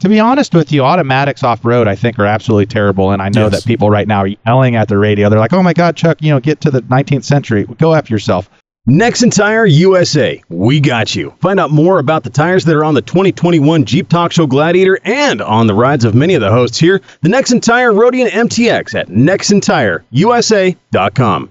To be honest with you, automatics off road I think are absolutely terrible, and I know Yes. that people right now are yelling at the radio. They're like, "Oh my God, Chuck, you know, get to the 19th century. Go after yourself." Nexen Tire USA, we got you. Find out more about the tires that are on the 2021 Jeep Talk Show Gladiator and on the rides of many of the hosts here. The Nexen Tire Roadian MTX at nexentireusa.com.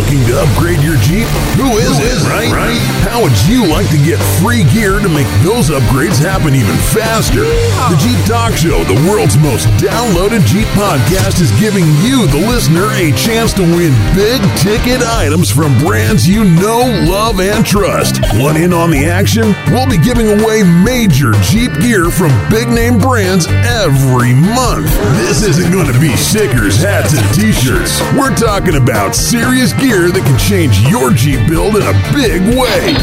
Looking to upgrade your Jeep? Who isn't, right? right? How would you like to get free gear to make those upgrades happen even faster? The Jeep Talk Show, the world's most downloaded Jeep podcast, is giving you, the listener, a chance to win big ticket items from brands you know, love, and trust. Want in on the action? We'll be giving away major Jeep gear from big name brands every month. This isn't going to be stickers, hats, and t shirts. We're talking about serious gear that can change your Jeep build in a big way.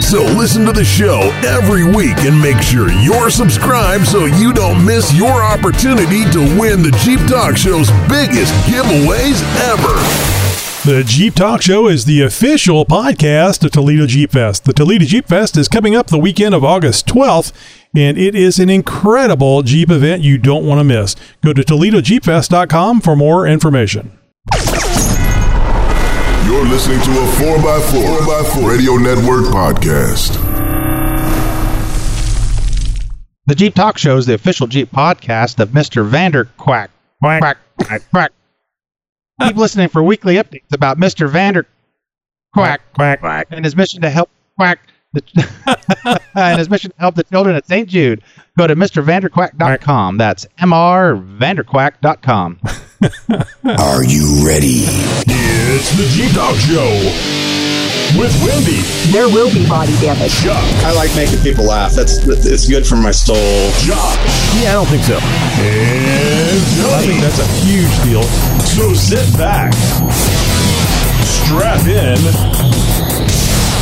So listen to the show every week and make sure you're subscribed so you don't miss your opportunity to win the Jeep Talk Show's biggest giveaways ever. The Jeep Talk Show is the official podcast of Toledo Jeep Fest. The Toledo Jeep Fest is coming up the weekend of August 12th, and it is an incredible Jeep event you don't want to miss. Go to ToledoJeepFest.com for more information. You're listening to a 4x4, 4x4 Radio Network podcast. The Jeep Talk Show is the official Jeep podcast of Mr. Vander Quack. Quack. Quack. Quack. Quack. Keep listening for weekly updates about Mr. Vander Quack Quack, quack. and his mission to help quack the and his mission to help the children at St. Jude. Go to mrvanderquack.com. That's mrvanderquack.com. Are you ready? It's the Jeep Talk Show with Wendy, There will be body damage. Chuck, I like making people laugh. That's it's good for my soul. Josh, Yeah, I don't think so. and I think that's a huge deal. So sit back, strap in,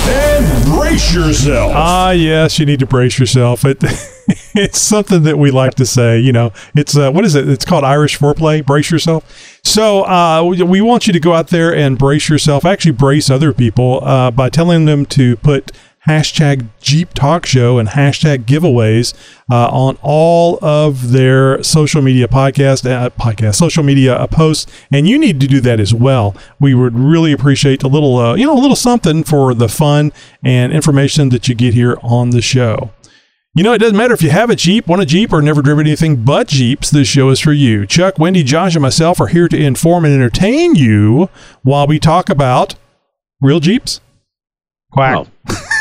and brace yourself. Ah, yes, you need to brace yourself. It, it's something that we like to say. You know, it's uh, what is it? It's called Irish foreplay. Brace yourself. So uh, we, want you to go out there and brace yourself. Actually, brace other people uh, by telling them to put hashtag Jeep Talk Show and hashtag giveaways uh, on all of their social media podcast, uh, podcast, social media uh, posts, and you need to do that as well. We would really appreciate a little, uh, you know, a little something for the fun and information that you get here on the show. You know, it doesn't matter if you have a Jeep, want a Jeep, or never driven anything but Jeeps. This show is for you. Chuck, Wendy, Josh, and myself are here to inform and entertain you while we talk about real Jeeps. Quack. Well,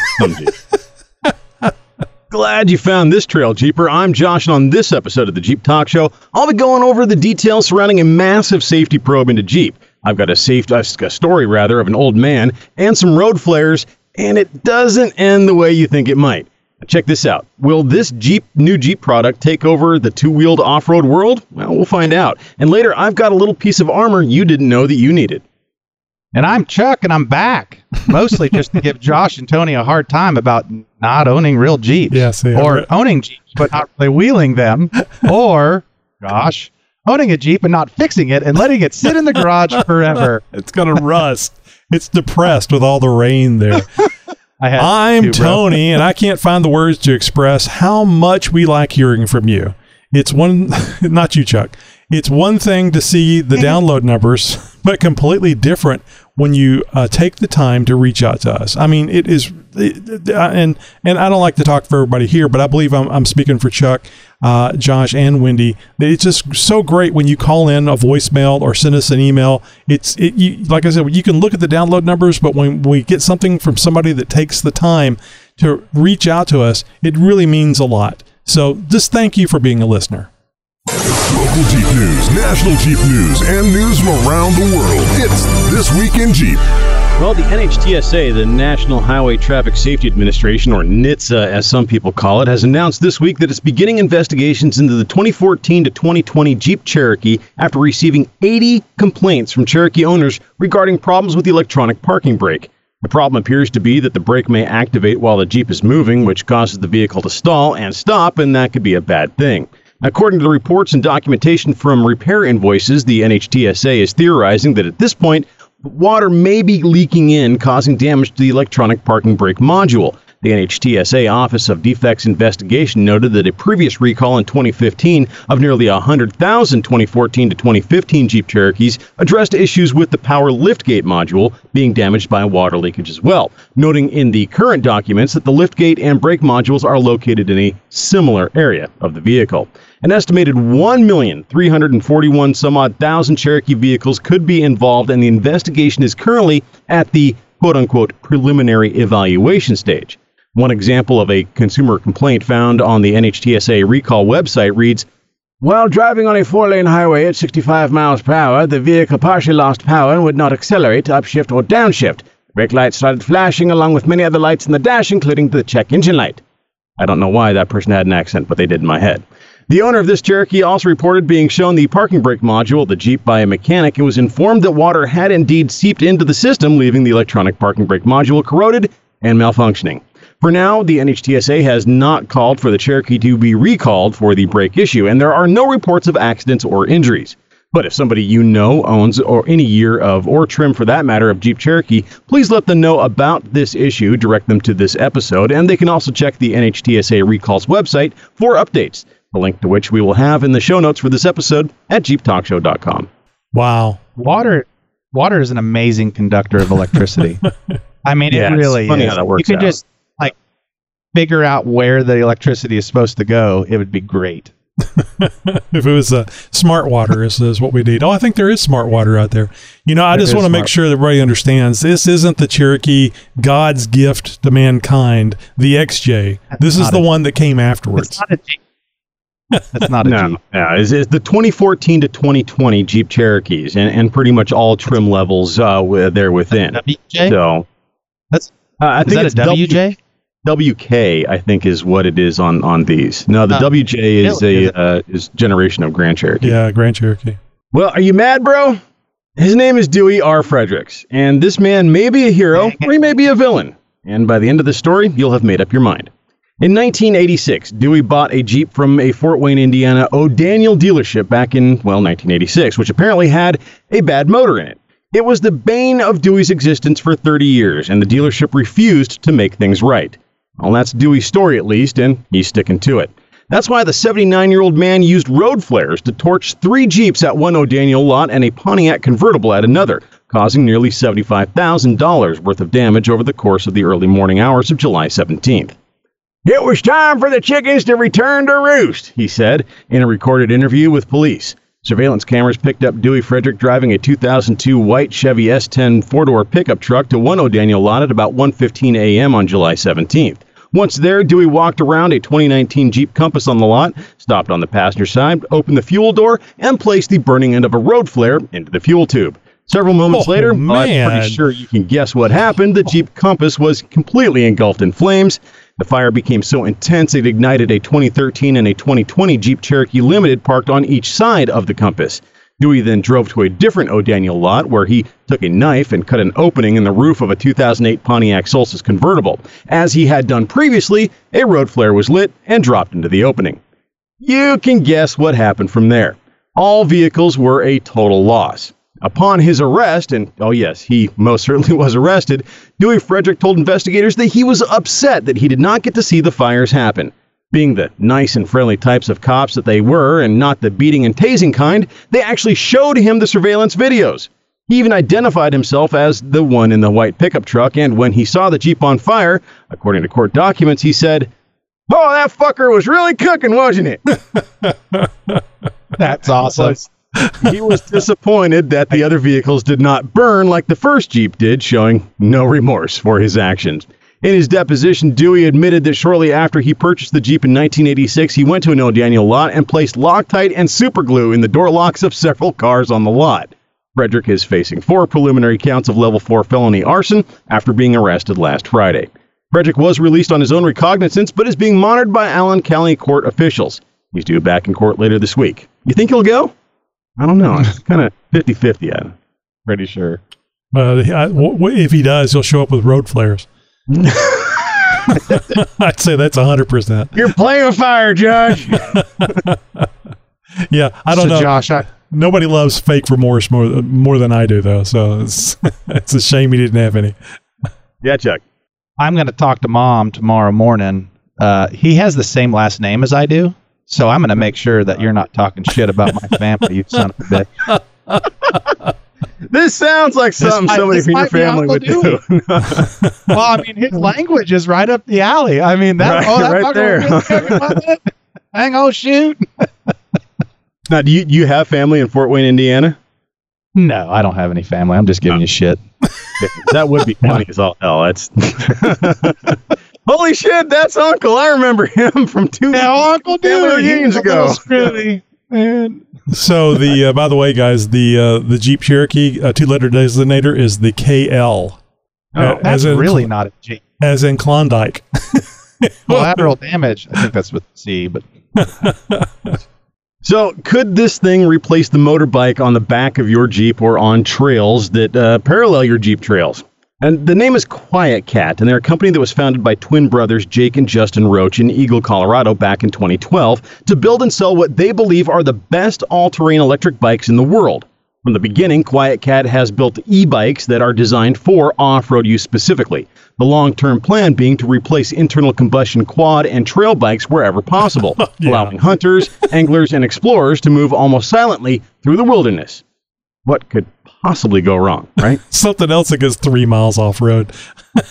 Glad you found this trail Jeeper. I'm Josh, and on this episode of the Jeep Talk Show, I'll be going over the details surrounding a massive safety probe into Jeep. I've got a safe uh, a story rather of an old man and some road flares, and it doesn't end the way you think it might. Check this out. Will this Jeep new Jeep product take over the two-wheeled off-road world? Well, we'll find out. And later, I've got a little piece of armor you didn't know that you needed. And I'm Chuck, and I'm back. Mostly just to give Josh and Tony a hard time about not owning real Jeeps. Yes, yeah, or right. owning Jeeps, but not really wheeling them. or, Josh, owning a Jeep and not fixing it and letting it sit in the garage forever. It's going to rust. It's depressed with all the rain there. I to. Tony, and I can't find the words to express how much we like hearing from you. It's one, not you, Chuck. It's one thing to see the download numbers, but completely different when you uh, take the time to reach out to us. I mean, it is, it, uh, and and I don't like to talk for everybody here, but I believe I'm, I'm speaking for Chuck, uh, Josh, and Wendy. It's just so great when you call in a voicemail or send us an email. It's it, you, like I said, you can look at the download numbers, but when we get something from somebody that takes the time to reach out to us, it really means a lot. So just thank you for being a listener. Local Jeep news, national Jeep news, and news from around the world. It's This Week in Jeep. Well, the NHTSA, the National Highway Traffic Safety Administration, or NHTSA as some people call it, has announced this week that it's beginning investigations into the 2014 to 2020 Jeep Cherokee after receiving 80 complaints from Cherokee owners regarding problems with the electronic parking brake. The problem appears to be that the brake may activate while the Jeep is moving, which causes the vehicle to stall and stop, and that could be a bad thing. According to the reports and documentation from repair invoices, the NHTSA is theorizing that at this point, water may be leaking in, causing damage to the electronic parking brake module. The NHTSA Office of Defects Investigation noted that a previous recall in 2015 of nearly 100,000 2014 to 2015 Jeep Cherokees addressed issues with the power liftgate module being damaged by water leakage as well, noting in the current documents that the liftgate and brake modules are located in a similar area of the vehicle. An estimated 1,341 some odd thousand Cherokee vehicles could be involved, and the investigation is currently at the quote unquote preliminary evaluation stage. One example of a consumer complaint found on the NHTSA recall website reads While driving on a four lane highway at 65 miles per hour, the vehicle partially lost power and would not accelerate, upshift, or downshift. Brake lights started flashing along with many other lights in the dash, including the check engine light. I don't know why that person had an accent, but they did in my head. The owner of this Cherokee also reported being shown the parking brake module of the Jeep by a mechanic and was informed that water had indeed seeped into the system, leaving the electronic parking brake module corroded and malfunctioning. For now, the NHTSA has not called for the Cherokee to be recalled for the brake issue, and there are no reports of accidents or injuries. But if somebody you know owns or any year of or trim for that matter of Jeep Cherokee, please let them know about this issue, direct them to this episode, and they can also check the NHTSA Recalls website for updates, the link to which we will have in the show notes for this episode at jeeptalkshow.com. Wow. Water, water is an amazing conductor of electricity. I mean, Yeah, it it's really funny is. how that works you could out. just like figure out where the electricity is supposed to go. It would be great. if it was uh, smart water is, is what we need. Oh, I think there is smart water out there. You know, I There just want to make sure that everybody understands this isn't the Cherokee God's gift to mankind, the XJ. this is not the one that came afterwards. It's not a Jeep. That's not a No, Jeep. no, it's, it's the 2014 to 2020 Jeep Cherokees, and, and pretty much all trim levels uh, wi- there within. WJ? So That's uh, I is think that it's a WJ? WK, I think, is what it is on on these. No, the Uh, WJ is really? a uh, is generation of Grand Cherokee. Yeah, Grand Cherokee. Well, are you mad, bro? His name is Dewey R. Fredericks, and this man may be a hero or he may be a villain. And by the end of the story, you'll have made up your mind. In 1986, Dewey bought a Jeep from a Fort Wayne, Indiana O'Daniel dealership back in, well, 1986, which apparently had a bad motor in it. It was the bane of Dewey's existence for 30 years, and the dealership refused to make things right. Well, that's Dewey's story at least, and he's sticking to it. That's why the 79 year old man used road flares to torch three Jeeps at one O'Daniel lot and a Pontiac convertible at another, causing nearly $75,000 worth of damage over the course of the early morning hours of July 17th. It was time for the chickens to return to roost, he said in a recorded interview with police. Surveillance cameras picked up Dewey Frederick driving a 2002 white Chevy S10 four-door pickup truck to one O'Daniel lot at about 1:15 a.m. on July 17th. Once there, Dewey walked around a 2019 Jeep Compass on the lot, stopped on the passenger side, opened the fuel door, and placed the burning end of a road flare into the fuel tube. Several moments Oh, later, well, I'm pretty sure you can guess what happened. The Jeep Compass was completely engulfed in flames. The fire became so intense it ignited a 2013 and a 2020 Jeep Cherokee Limited parked on each side of the Compass. Dewey then drove to a different O'Daniel lot where he took a knife and cut an opening in the roof of a 2008 Pontiac Solstice convertible. As he had done previously, a road flare was lit and dropped into the opening. You can guess what happened from there. All vehicles were a total loss. Upon his arrest, and oh yes, he most certainly was arrested, Dewey Frederick told investigators that he was upset that he did not get to see the fires happen. Being the nice and friendly types of cops that they were, and not the beating and tasing kind, they actually showed him the surveillance videos. He even identified himself as the one in the white pickup truck, and when he saw the Jeep on fire, according to court documents, he said, Oh, that fucker was really cooking, wasn't it? That's awesome. He was disappointed that the other vehicles did not burn like the first Jeep did, showing no remorse for his actions. In his deposition, Dewey admitted that shortly after he purchased the Jeep in 1986, he went to an O'Daniel lot and placed Loctite and superglue in the door locks of several cars on the lot. Frederick is facing four preliminary counts of level 4 felony arson after being arrested last Friday. Frederick was released on his own recognizance, but is being monitored by Allen County court officials. He's due back in court later this week. You think he'll go? I don't know. It's kind of 50 50. I'm Pretty sure. Uh, I- w- w- if he does, he'll show up with road flares. I'd say that's 100%. You're playing with fire, Judge. Yeah, I don't so know. Josh, I, Nobody loves fake remorse more, more than I do, though. So it's, it's a shame he didn't have any. yeah, Chuck. I'm going to talk to mom tomorrow morning. Uh, he has the same last name as I do, so I'm going to make sure that you're not talking shit about my family, you son of a bitch. This sounds like something might- somebody from your family would do. well, I mean, his language is right up the alley. I mean, that Right- oh, that right fucker there. was talking about that. Hang on, shoot. now, do you you have family in Fort Wayne, Indiana? No, I don't have any family. I'm just giving oh. you shit. That would be funny as all hell. That's holy shit. That's Uncle. I remember him from two Now, Uncle family Dewey, he reunions was a ago. little man. So the uh, by the way, guys, the uh, the Jeep Cherokee uh, two letter designator is the KL. Oh, Uh, That's as in really not a G. as in Klondike. Collateral damage. I think that's with C, but So, could this thing replace the motorbike on the back of your Jeep or on trails that uh, parallel your Jeep trails? And the name is QuietKat, and they're a company that was founded by twin brothers Jake and Justin Roach in Eagle, Colorado back in 2012 to build and sell what they believe are the best all terrain electric bikes in the world. From the beginning, QuietKat has built e bikes that are designed for off road use specifically. The long term plan being to replace internal combustion quad and trail bikes wherever possible, allowing hunters, anglers, and explorers to move almost silently through the wilderness. What could possibly go wrong, right? Something else that gets three miles off road.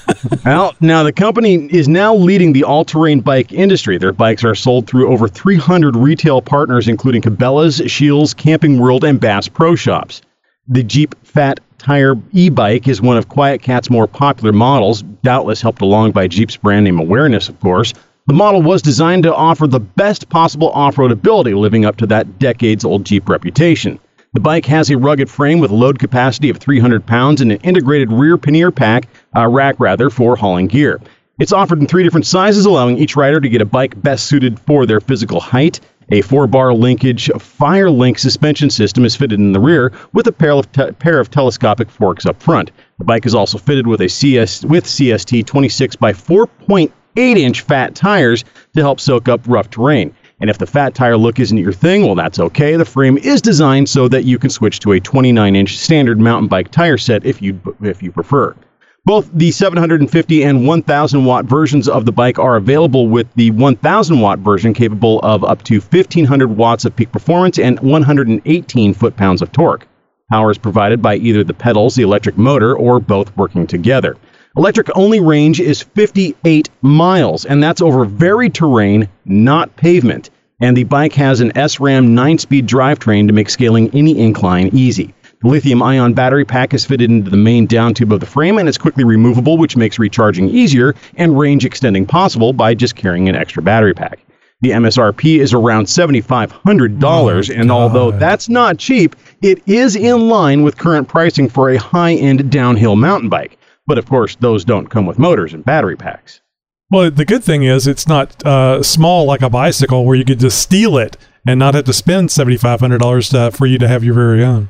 Well, now the company is now leading the all-terrain bike industry. Their bikes are sold through over 300 retail partners, including Cabela's, Scheels, Camping World, and Bass Pro Shops. The Jeep Fat Tire e-bike is one of QuietKat's more popular models, doubtless helped along by Jeep's brand name awareness, of course. The model was designed to offer the best possible off-road ability, living up to that decades-old Jeep reputation. The bike has a rugged frame with load capacity of 300 pounds and an integrated rear pannier pack, uh, rack rather, for hauling gear. It's offered in three different sizes, allowing each rider to get a bike best suited for their physical height. A four-bar linkage Firelink suspension system is fitted in the rear with a pair of, te- pair of telescopic forks up front. The bike is also fitted with a CS with CST 26 by 4.8 inch fat tires to help soak up rough terrain. And if the fat tire look isn't your thing, well, that's okay. The frame is designed so that you can switch to a 29 inch standard mountain bike tire set if you if you prefer. Both the 750 and 1000 watt versions of the bike are available with the 1000 watt version capable of up to 1500 watts of peak performance and 118 foot pounds of torque. Power is provided by either the pedals, the electric motor, or both working together. Electric only range is 58 miles, and that's over varied terrain, not pavement. And the bike has an SRAM 9 speed drivetrain to make scaling any incline easy. The lithium ion battery pack is fitted into the main down tube of the frame and is quickly removable, which makes recharging easier and range extending possible by just carrying an extra battery pack. The MSRP is around $7,500, and although that's not cheap, it is in line with current pricing for a high end downhill mountain bike. But of course, those don't come with motors and battery packs. Well, the good thing is it's not uh, small like a bicycle where you could just steal it and not have to spend seventy five hundred dollars uh, for you to have your very own.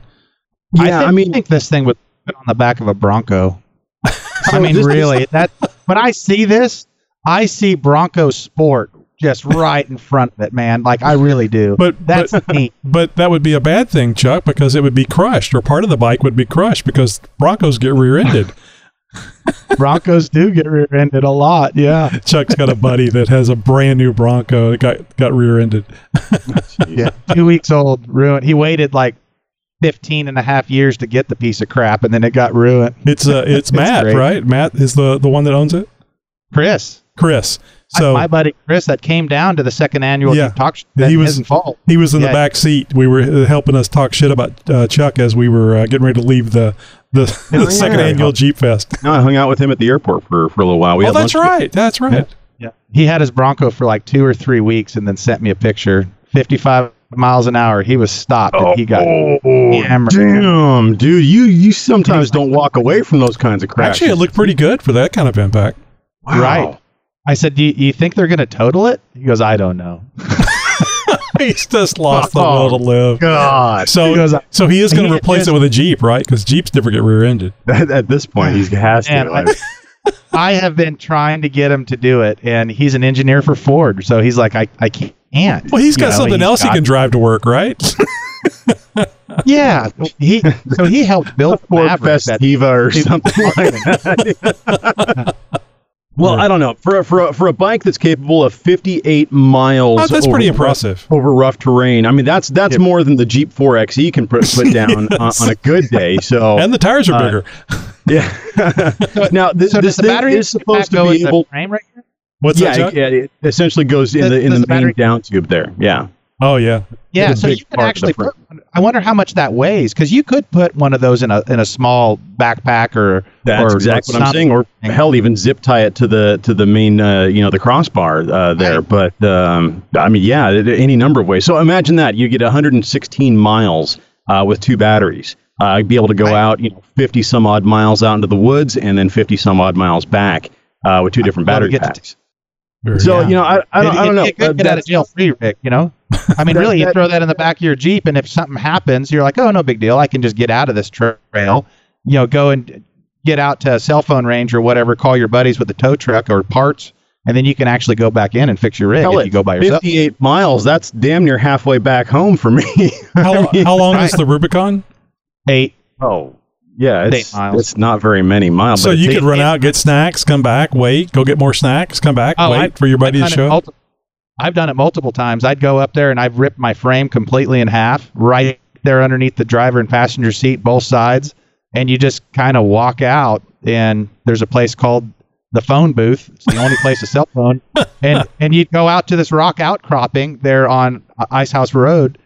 I, Yeah, think, I mean- think this thing would fit on the back of a Bronco. I mean, really, that when I see this, I see Bronco Sport just right in front of it, man. Like I really do. But- that's but- neat. But that would be a bad thing, Chuck, because it would be crushed, or part of the bike would be crushed because Broncos get rear ended. Broncos do get rear-ended a lot. Yeah, Chuck's got a buddy that has a brand new Bronco that got got rear ended. yeah. Two weeks old, ruined. He waited like 15 and a half years to get the piece of crap, and then it got ruined. It's uh, it's It's Matt, great. right? Matt is the the one that owns it. Chris, Chris. So my buddy Chris, that came down to the second annual Yeah. Talk show. He was- fault. He was in Yeah. the back seat. We were uh, helping us talk shit about uh, Chuck as we were uh, getting ready to leave the the, the Oh, second yeah. annual Jeep Fest. No, I hung out with him at the airport for, for a little while. We oh, had that's lunch right. That's right. Yeah. He had his Bronco for like two or three weeks and then sent me a picture. 55 miles an hour. He was stopped and he got oh, hammered. Damn, dude, you you sometimes don't walk away from those kinds of crashes. Actually, it looked pretty good for that kind of impact. Wow. Right. I said, do you, you think they're going to total it? He goes, I don't know. He's just lost the will to oh, live. God. So, He goes, so he is going to replace just- it with a Jeep, right? Because Jeeps never get rear-ended. At, at this point, he has to. Man, I- like, I have been trying to get him to do it, and he's an engineer for Ford. So he's like, I, I can't. Well, he's got know, something he's else he can drive to work, right? Yeah. He, so he helped build Ford Maverick that Festiva or something like that. Well, I don't know. For a, for a, for a bike that's capable of 58 miles, Oh, that's over pretty rough- impressive. over rough terrain. I mean, that's that's more than the Jeep 4xe can put, put down on, on a good day. So And the tires are Uh, bigger. yeah. now this, So this the thing battery is supposed to be in able. the frame right here? What's yeah, that, it, it essentially goes in Does- the in the the main battery- down tube there. Yeah. Oh, yeah. Yeah, It's so you can part of the actually put. I wonder how much that weighs because you could put one of those in a in a small backpack or That's or exactly what I'm something. saying. Or hell, even zip tie it to the to the main, uh, you know, the crossbar uh, there. Right. But um, I mean, yeah, it- any number of ways. So imagine that you get 116 miles uh, with two batteries. Uh, I'd be able to go Right. out, you know, 50 some odd miles out into the woods, and then 50 some odd miles back uh, with two different battery packs. Very So Yeah. you know, I, I don't, It- I don't it- know. It could Uh, get out of jail free, Rick. You know, I mean, really, you throw that in the back of your Jeep, and if something happens, you're like, oh, no big deal. I can just get out of this trail. You know, go and get out to a cell phone range or whatever. Call your buddies with the tow truck or parts, and then you can actually go back in and fix your rig Hell, if at you go by yourself. 58 miles. That's damn near halfway back home for me. How, how long is the Rubicon? Eight. oh, yeah, it's, Eight miles. it's not very many miles. So but you it's could eight- run out, get snacks, come back, wait, go get more snacks, come back, Oh, wait I- for your buddy to show it up. I've done it multiple times. I'd go up there and I've ripped my frame completely in half, right there underneath the driver and passenger seat, both sides, and you just kind of walk out. And there's a place called the phone booth. It's the only place to cell phone, and and you'd go out to this rock outcropping there on uh, Ice House Road,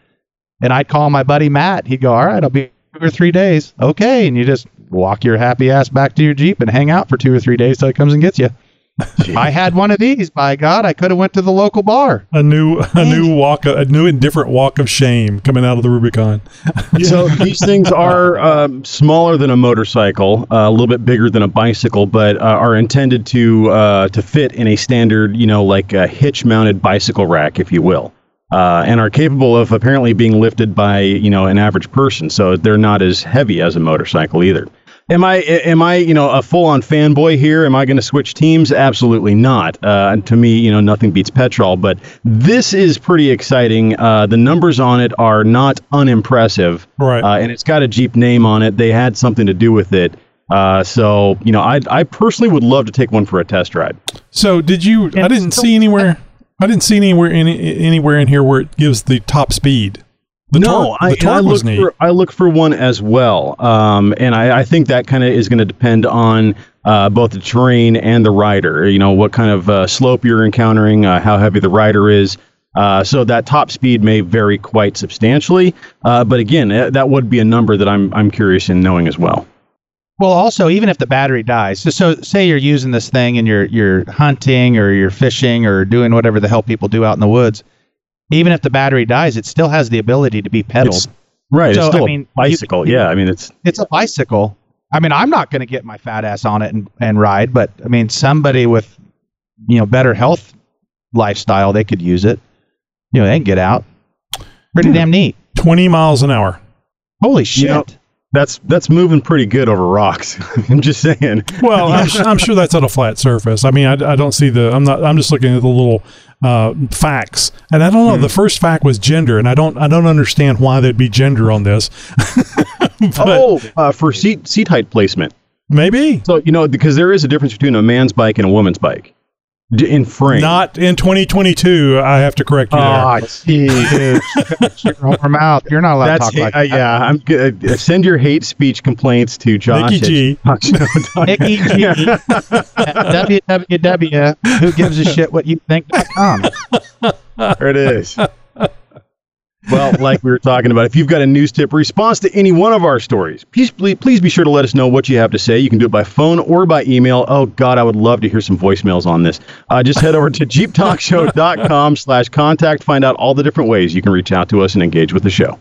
and I'd call my buddy Matt. He'd go, "All right, I'll be two or three days." Okay, and you just walk your happy ass back to your jeep and hang out for two or three days till he comes and gets you. I had one of these. By God, I could have went to the local bar. A new, a new walk, a new and different walk of shame coming out of the Rubicon. So these things are um, smaller than a motorcycle, uh, a little bit bigger than a bicycle, but uh, are intended to uh, to fit in a standard, you know, like a hitch-mounted bicycle rack, if you will, uh, and are capable of apparently being lifted by you know an average person. So they're not as heavy as a motorcycle either. Am I am I you know a full-on fanboy here? Am I going to switch teams? Absolutely not. Uh, to me, you know, nothing beats petrol. But this is pretty exciting. Uh, the numbers on it are not unimpressive, Right. Uh, and it's got a Jeep name on it. They had something to do with it. Uh, so you know, I I personally would love to take one for a test ride. So did you? I didn't so- see anywhere. I didn't see anywhere in anywhere in here where it gives the top speed. The no, torque, I, the and torque I look neat. for I look for one as well, um, and I, I think that kind of is going to depend on uh, both the terrain and the rider. You know, what kind of uh, slope you're encountering, uh, how heavy the rider is. Uh, so that top speed may vary quite substantially, uh, but again, eh, that would be a number that I'm I'm curious in knowing as well. Well, also, even if the battery dies, so, so say you're using this thing and you're you're hunting or you're fishing or doing whatever the hell people do out in the woods, even if the battery dies, it still has the ability to be pedaled. It's, right, So, it's still I mean, a bicycle. you- yeah, I mean it's it's a bicycle. I mean, I'm not going to get my fat ass on it and, and ride, but I mean, somebody with, you know, better health lifestyle, they could use it. You know, they can get out. Pretty damn neat. Twenty miles an hour. Holy shit. You know- that's that's moving pretty good over rocks. I'm just saying. Well, I'm, I'm sure that's on a flat surface. I mean, I, I don't see the. I'm not. I'm just looking at the little uh, facts, and I don't know. The first fact was gender, and I don't. I don't understand why there'd be gender on this. but oh, uh, for seat seat height placement. maybe So you know because there is a difference between a man's bike and a woman's bike in frame. not in 2022. I have to correct you there. Dude, shut your whore mouth. You're not allowed that's to talk like uh, that. yeah. I'm good. Uh, send your hate speech complaints to Josh. Nikki G. at Talkshow. Nikki G www. Who gives a shit what you think.com. there it is. Well, like we were talking about, if you've got a news tip response to any one of our stories, please, please, please be sure to let us know what you have to say. You can do it by phone or by email. Oh, God, I would love to hear some voicemails on this. Uh, just head over to jeeptalkshow.com slash contact. Find out all the different ways you can reach out to us and engage with the show.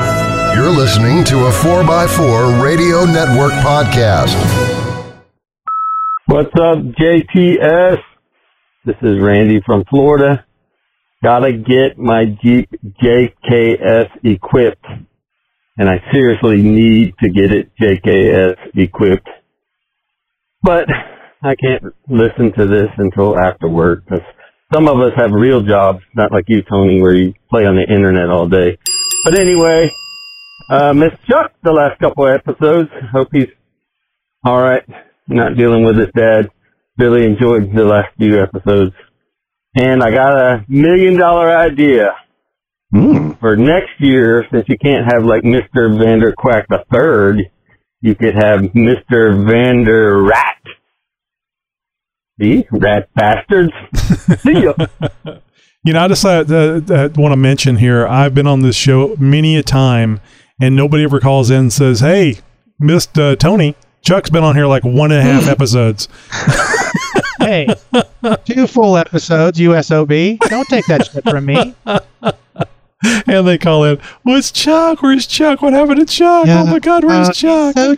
You're listening to a 4x4 Radio Network podcast. What's up, JTS? This is Randy from Florida. Gotta get my Jeep JKS equipped. And I seriously need to get it JKS equipped. But I can't listen to this until after work because some of us have real jobs, not like you, Tony, where you play on the internet all day. But anyway, uh, Miss Chuck the last couple of episodes. Hope he's all right. Not dealing with his dad. really enjoyed the last few episodes. And I got a million dollar idea Mm. for next year. Since you can't have like Mr. Vander Quack the third, you could have Mr. Vander Rat. See, rat bastards. See ya. You know, I just uh, uh, want to mention here. I've been on this show many a time, and nobody ever calls in and says, "Hey, missed uh, Tony." Chuck's been on here like one and a half episodes. Hey, two full episodes, USOB. Don't take that shit from me. and they call in, "Where's Chuck? Where's Chuck? What happened to Chuck? oh my God, where's uh, Chuck?" so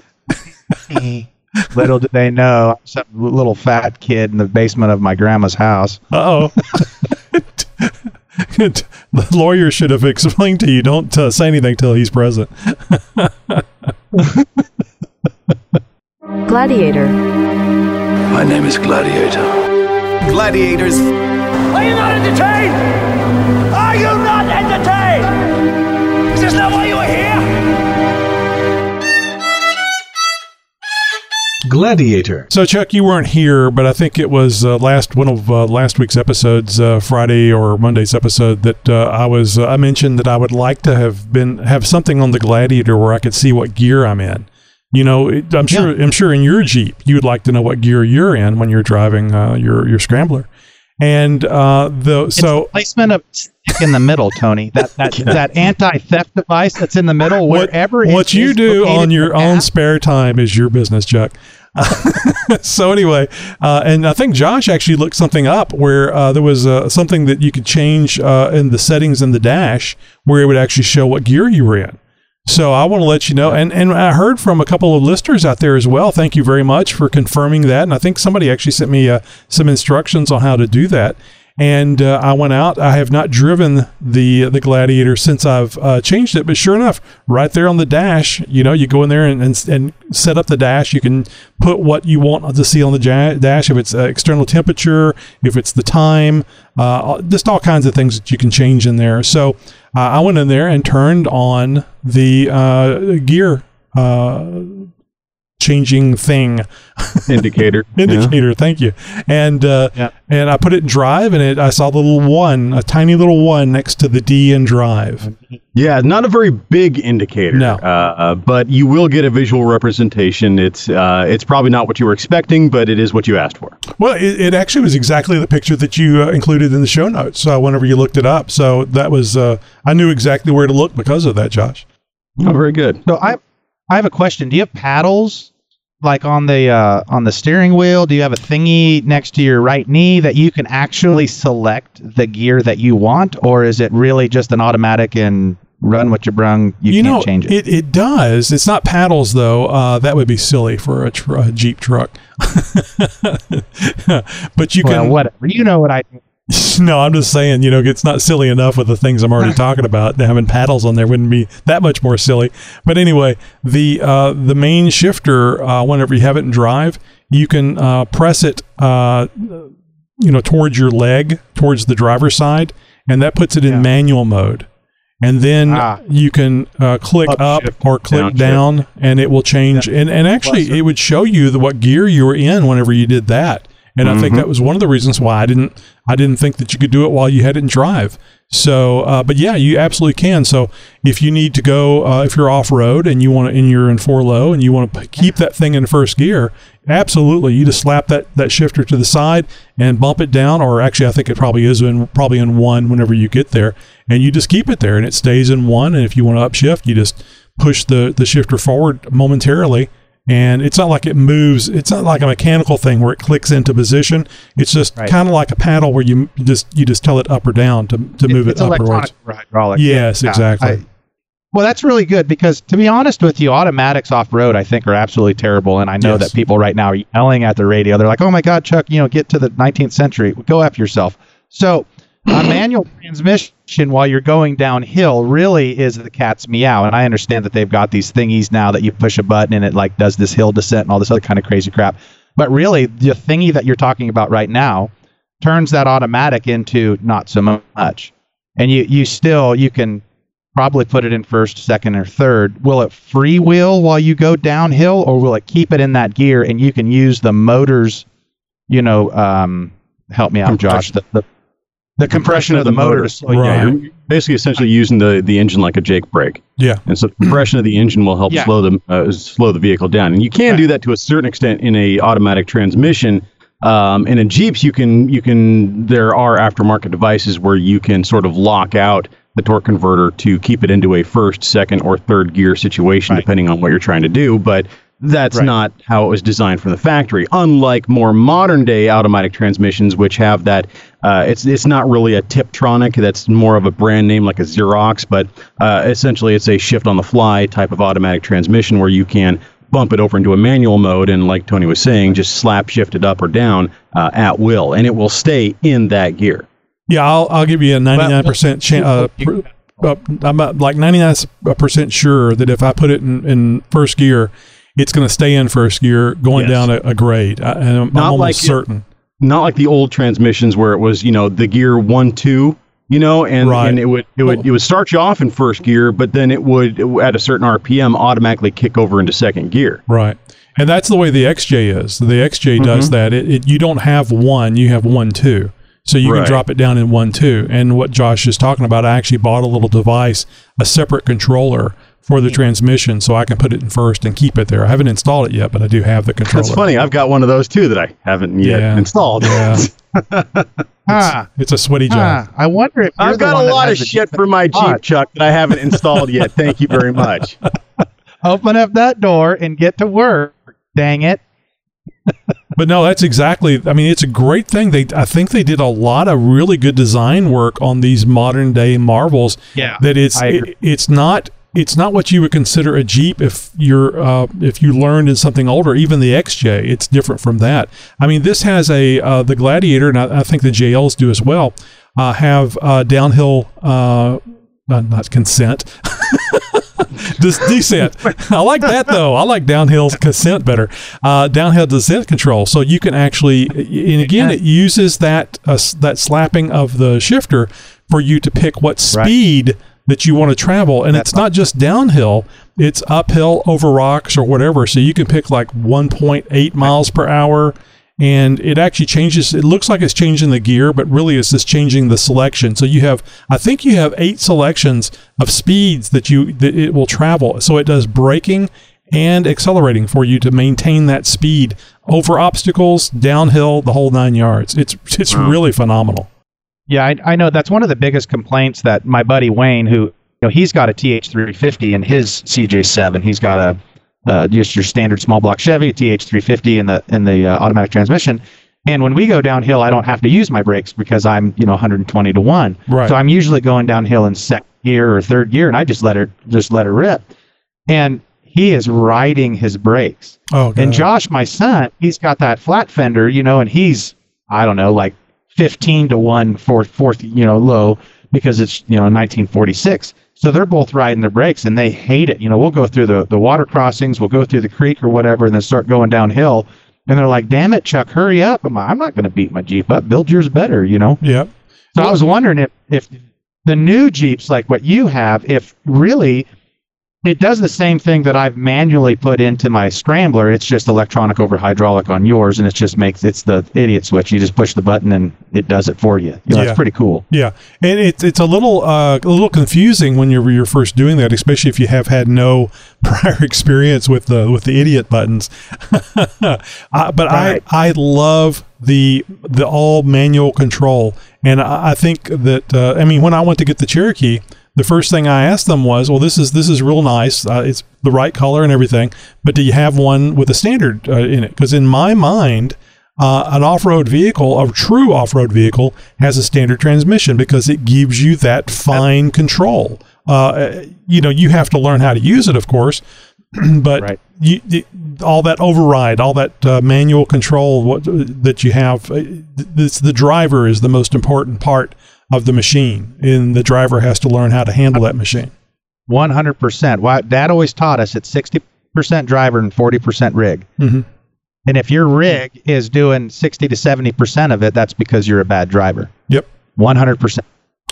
little did they know, I'm some little fat kid in the basement of my grandma's house. Uh oh. the lawyer should have explained to you. Don't uh, say anything till he's present. Gladiator. My name is Gladiator. Gladiators. Are you not entertained? Are you not entertained? Is this not why you are here? Gladiator. So Chuck, you weren't here, but I think it was uh, last one of uh, last week's episodes, uh, Friday or Monday's episode, that uh, I was uh, I mentioned that I would like to have been have something on the Gladiator where I could see what gear I'm in. You know, it, I'm sure I'm sure in your Jeep you would like to know what gear you're in when you're driving uh, your your Scrambler. And uh, the so placement of stick in the middle, Tony. That that that anti-theft device that's in the middle, wherever it what you do on your own app. spare time is your business, Chuck. so anyway, uh, and I think Josh actually looked something up where uh, there was uh, something that you could change uh, in the settings in the dash where it would actually show what gear you were in. So I want to let you know, and and I heard from a couple of listeners out there as well. Thank you very much for confirming that, and I think somebody actually sent me uh, some instructions on how to do that. And uh, I went out. I have not driven the the Gladiator since I've uh, changed it, but sure enough, right there on the dash, you know, you go in there and, and, and set up the dash. You can put what you want to see on the ja- dash. If it's uh, external temperature, if it's the time, uh, just all kinds of things that you can change in there. So uh, I went in there and turned on the uh, gear changing thing Indicator. indicator. Thank you. And uh, Yeah. and I put it in drive, and it I saw the little one, a tiny little one next to the D in drive. Yeah, not a very big indicator. No. Uh, but you will get a visual representation. It's uh, it's probably not what you were expecting, but it is what you asked for. Well, it, it actually was exactly the picture that you uh, included in the show notes. So whenever you looked it up, so that was uh, I knew exactly where to look because of that, Josh. Oh, very good. So I I have a question. Do you have paddles like on the uh, on the steering wheel? Do you have a thingy next to your right knee that you can actually select the gear that you want, or is it really just an automatic and run what you brung? You, You, can't know, change it. it. It does. It's not paddles though. Uh, that would be silly for a, tr- a Jeep truck. but you well, can. whatever. You know what I. No, I'm just saying, you know, it's not silly enough with the things I'm already talking about. Having paddles on there wouldn't be that much more silly. But anyway, the uh, the main shifter, uh, whenever you have it in drive, you can uh, press it, uh, you know, towards your leg, towards the driver's side, and that puts it in Yeah. manual mode. And then Ah. you can uh, click Up up shift, or click down down, and it will change. And and actually, it would show you the, what gear you were in whenever you did that. And I think Mhm. that was one of the reasons why I didn't I didn't think that you could do it while you had it in drive. So, uh, but yeah, you absolutely can. So, if you need to go, uh, if you're off road and you want to, and you're in four low and you want to keep that thing in first gear, absolutely, you just slap that that shifter to the side and bump it down. Or actually, I think it probably is in probably in one whenever you get there, and you just keep it there and it stays in one. And if you want to upshift, you just push the the shifter forward momentarily and it's not like it moves it's not like a mechanical thing where it clicks into position it's just Right. kind of like a paddle where you just you just tell it up or down to, to move it's it upwards electronic or hydraulic. yes Yeah, exactly I- well, that's really good because, to be honest with you, automatics off road I think are absolutely terrible, and I know Yes. that people right now are yelling at the radio. They're like, "Oh my God, Chuck, you know, get to the 19th century. Go after yourself." So, a manual transmission while you're going downhill really is the cat's meow, and I understand that they've got these thingies now that you push a button and it like does this hill descent and all this other kind of crazy crap. But really, the thingy that you're talking about right now turns that automatic into not so much and you you still you can probably put it in first, second, or third. Will it freewheel while you go downhill, or will it keep it in that gear and you can use the motor's you know, um, help me out, Josh. The, the, the compression of the motor to slow you Right. down. You're basically essentially using the, the engine like a Jake brake. Yeah. And so the compression of the engine will help Yeah. slow the uh, slow the vehicle down. And you can do that to a certain extent in a automatic transmission. Um, and in Jeeps, you can you can there are aftermarket devices where you can sort of lock out the torque converter to keep it into a first, second, or third gear situation, Right. depending on what you're trying to do. But that's Right. not how it was designed from the factory. Unlike more modern day automatic transmissions, which have that, uh, it's it's not really a Tiptronic. That's more of a brand name like a Xerox, but uh, essentially it's a shift on the fly type of automatic transmission where you can bump it over into a manual mode and, like Tony was saying, just slap shift it up or down uh, at will, and it will stay in that gear. Yeah, I'll, I'll give you a 99% chance. Uh, pr- uh, I'm uh, like 99% sure that if I put it in, in first gear, it's going to stay in first gear going Yes. down a, a grade. I, and I'm, Not I'm almost like it- certain. Not like the old transmissions where it was, you know, the gear one two. You know, and, Right. and it would it would it would start you off in first gear, but then it would at a certain RPM automatically kick over into second gear. Right. And that's the way the XJ is. The XJ Mm-hmm. does that. It, it, you don't have one, you have one, two. So you Right. can drop it down in one, two. And what Josh is talking about, I actually bought a little device, a separate controller for the transmission so I can put it in first and keep it there. I haven't installed it yet, but I do have the controller. That's funny. I've got one of those too that I haven't yet Yeah. installed. Yeah. Ah, It's a sweaty job. ah, I wonder if you're I've got a lot of shit for my Jeep, garage. Chuck, that I haven't installed yet. Thank you very much. Open up that door and get to work. Dang it! But no, that's exactly. I mean, it's a great thing. They, I think they did a lot of really good design work on these modern day marvels. Yeah, that it's it, it's not it's not what you would consider a Jeep if you're uh, if you learned in something older. Even the XJ, it's different from that. I mean, this has a uh, the Gladiator, and I, I think the JLs do as well. Uh, have uh, downhill. Uh, not, not consent. This descent. I like that though. I like downhill consent better. Uh, downhill descent control. So you can actually, and again, it uses that uh, that slapping of the shifter for you to pick what speed that you want to travel, and it's not just downhill. It's uphill over rocks or whatever. So you can pick like 1.8 miles per hour and it actually changes it looks like it's changing the gear but really it's just changing the selection. So you have i think you have eight selections of speeds that you that it will travel. So it does braking and accelerating for you to maintain that speed over obstacles downhill the whole nine yards. It's it's really phenomenal Yeah, I, I know that's one of the biggest complaints that my buddy Wayne, who you know, he's got a TH350 in his CJ7. He's got a uh, just your standard small block Chevy TH350 in the in the uh, automatic transmission. And when we go downhill, I don't have to use my brakes because I'm you know 120 to one. Right. So I'm usually going downhill in second gear or third gear, and I just let her just let her rip. And he is riding his brakes. oh And Josh, my son, he's got that flat fender, you know, and he's I don't know, like 15 to one fourth fourth, you know, low because it's you know 1946. So they're both riding their brakes and they hate it. You know, we'll go through the the water crossings, we'll go through the creek or whatever, and then start going downhill. And they're like, "Damn it, Chuck, hurry up!" I'm, I'm not going to beat my Jeep up. Build yours better, you know. yep So I was wondering if if the new Jeeps like what you have, if really it does the same thing that I've manually put into my scrambler. It's just electronic over hydraulic on yours, and it just makes it's the idiot switch. You just push the button and it does it for you. you know, Yeah. It's pretty cool. Yeah, and it's it's a little uh, a little confusing when you're you're first doing that, especially if you have had no prior experience with the with the idiot buttons. but Right. I I love the the all manual control, and I, I think that uh, I mean when I went to get the Cherokee. The first thing I asked them was, "Well, this is this is real nice. Uh, it's the right color and everything, but do you have one with a standard uh, in it?" Because in my mind, uh, an off-road vehicle, a true off-road vehicle, has a standard transmission because it gives you that fine control. Uh, you know, you have to learn how to use it, of course, but Right. you, the, all that override, all that uh, manual control what, that you have, uh, this, the driver is the most important part of the machine, and the driver has to learn how to handle that machine. One hundred percent. Why Dad always taught us it's sixty percent driver and forty percent rig. Mhm. And if your rig is doing sixty to seventy percent of it, that's because you're a bad driver. Yep. One hundred percent.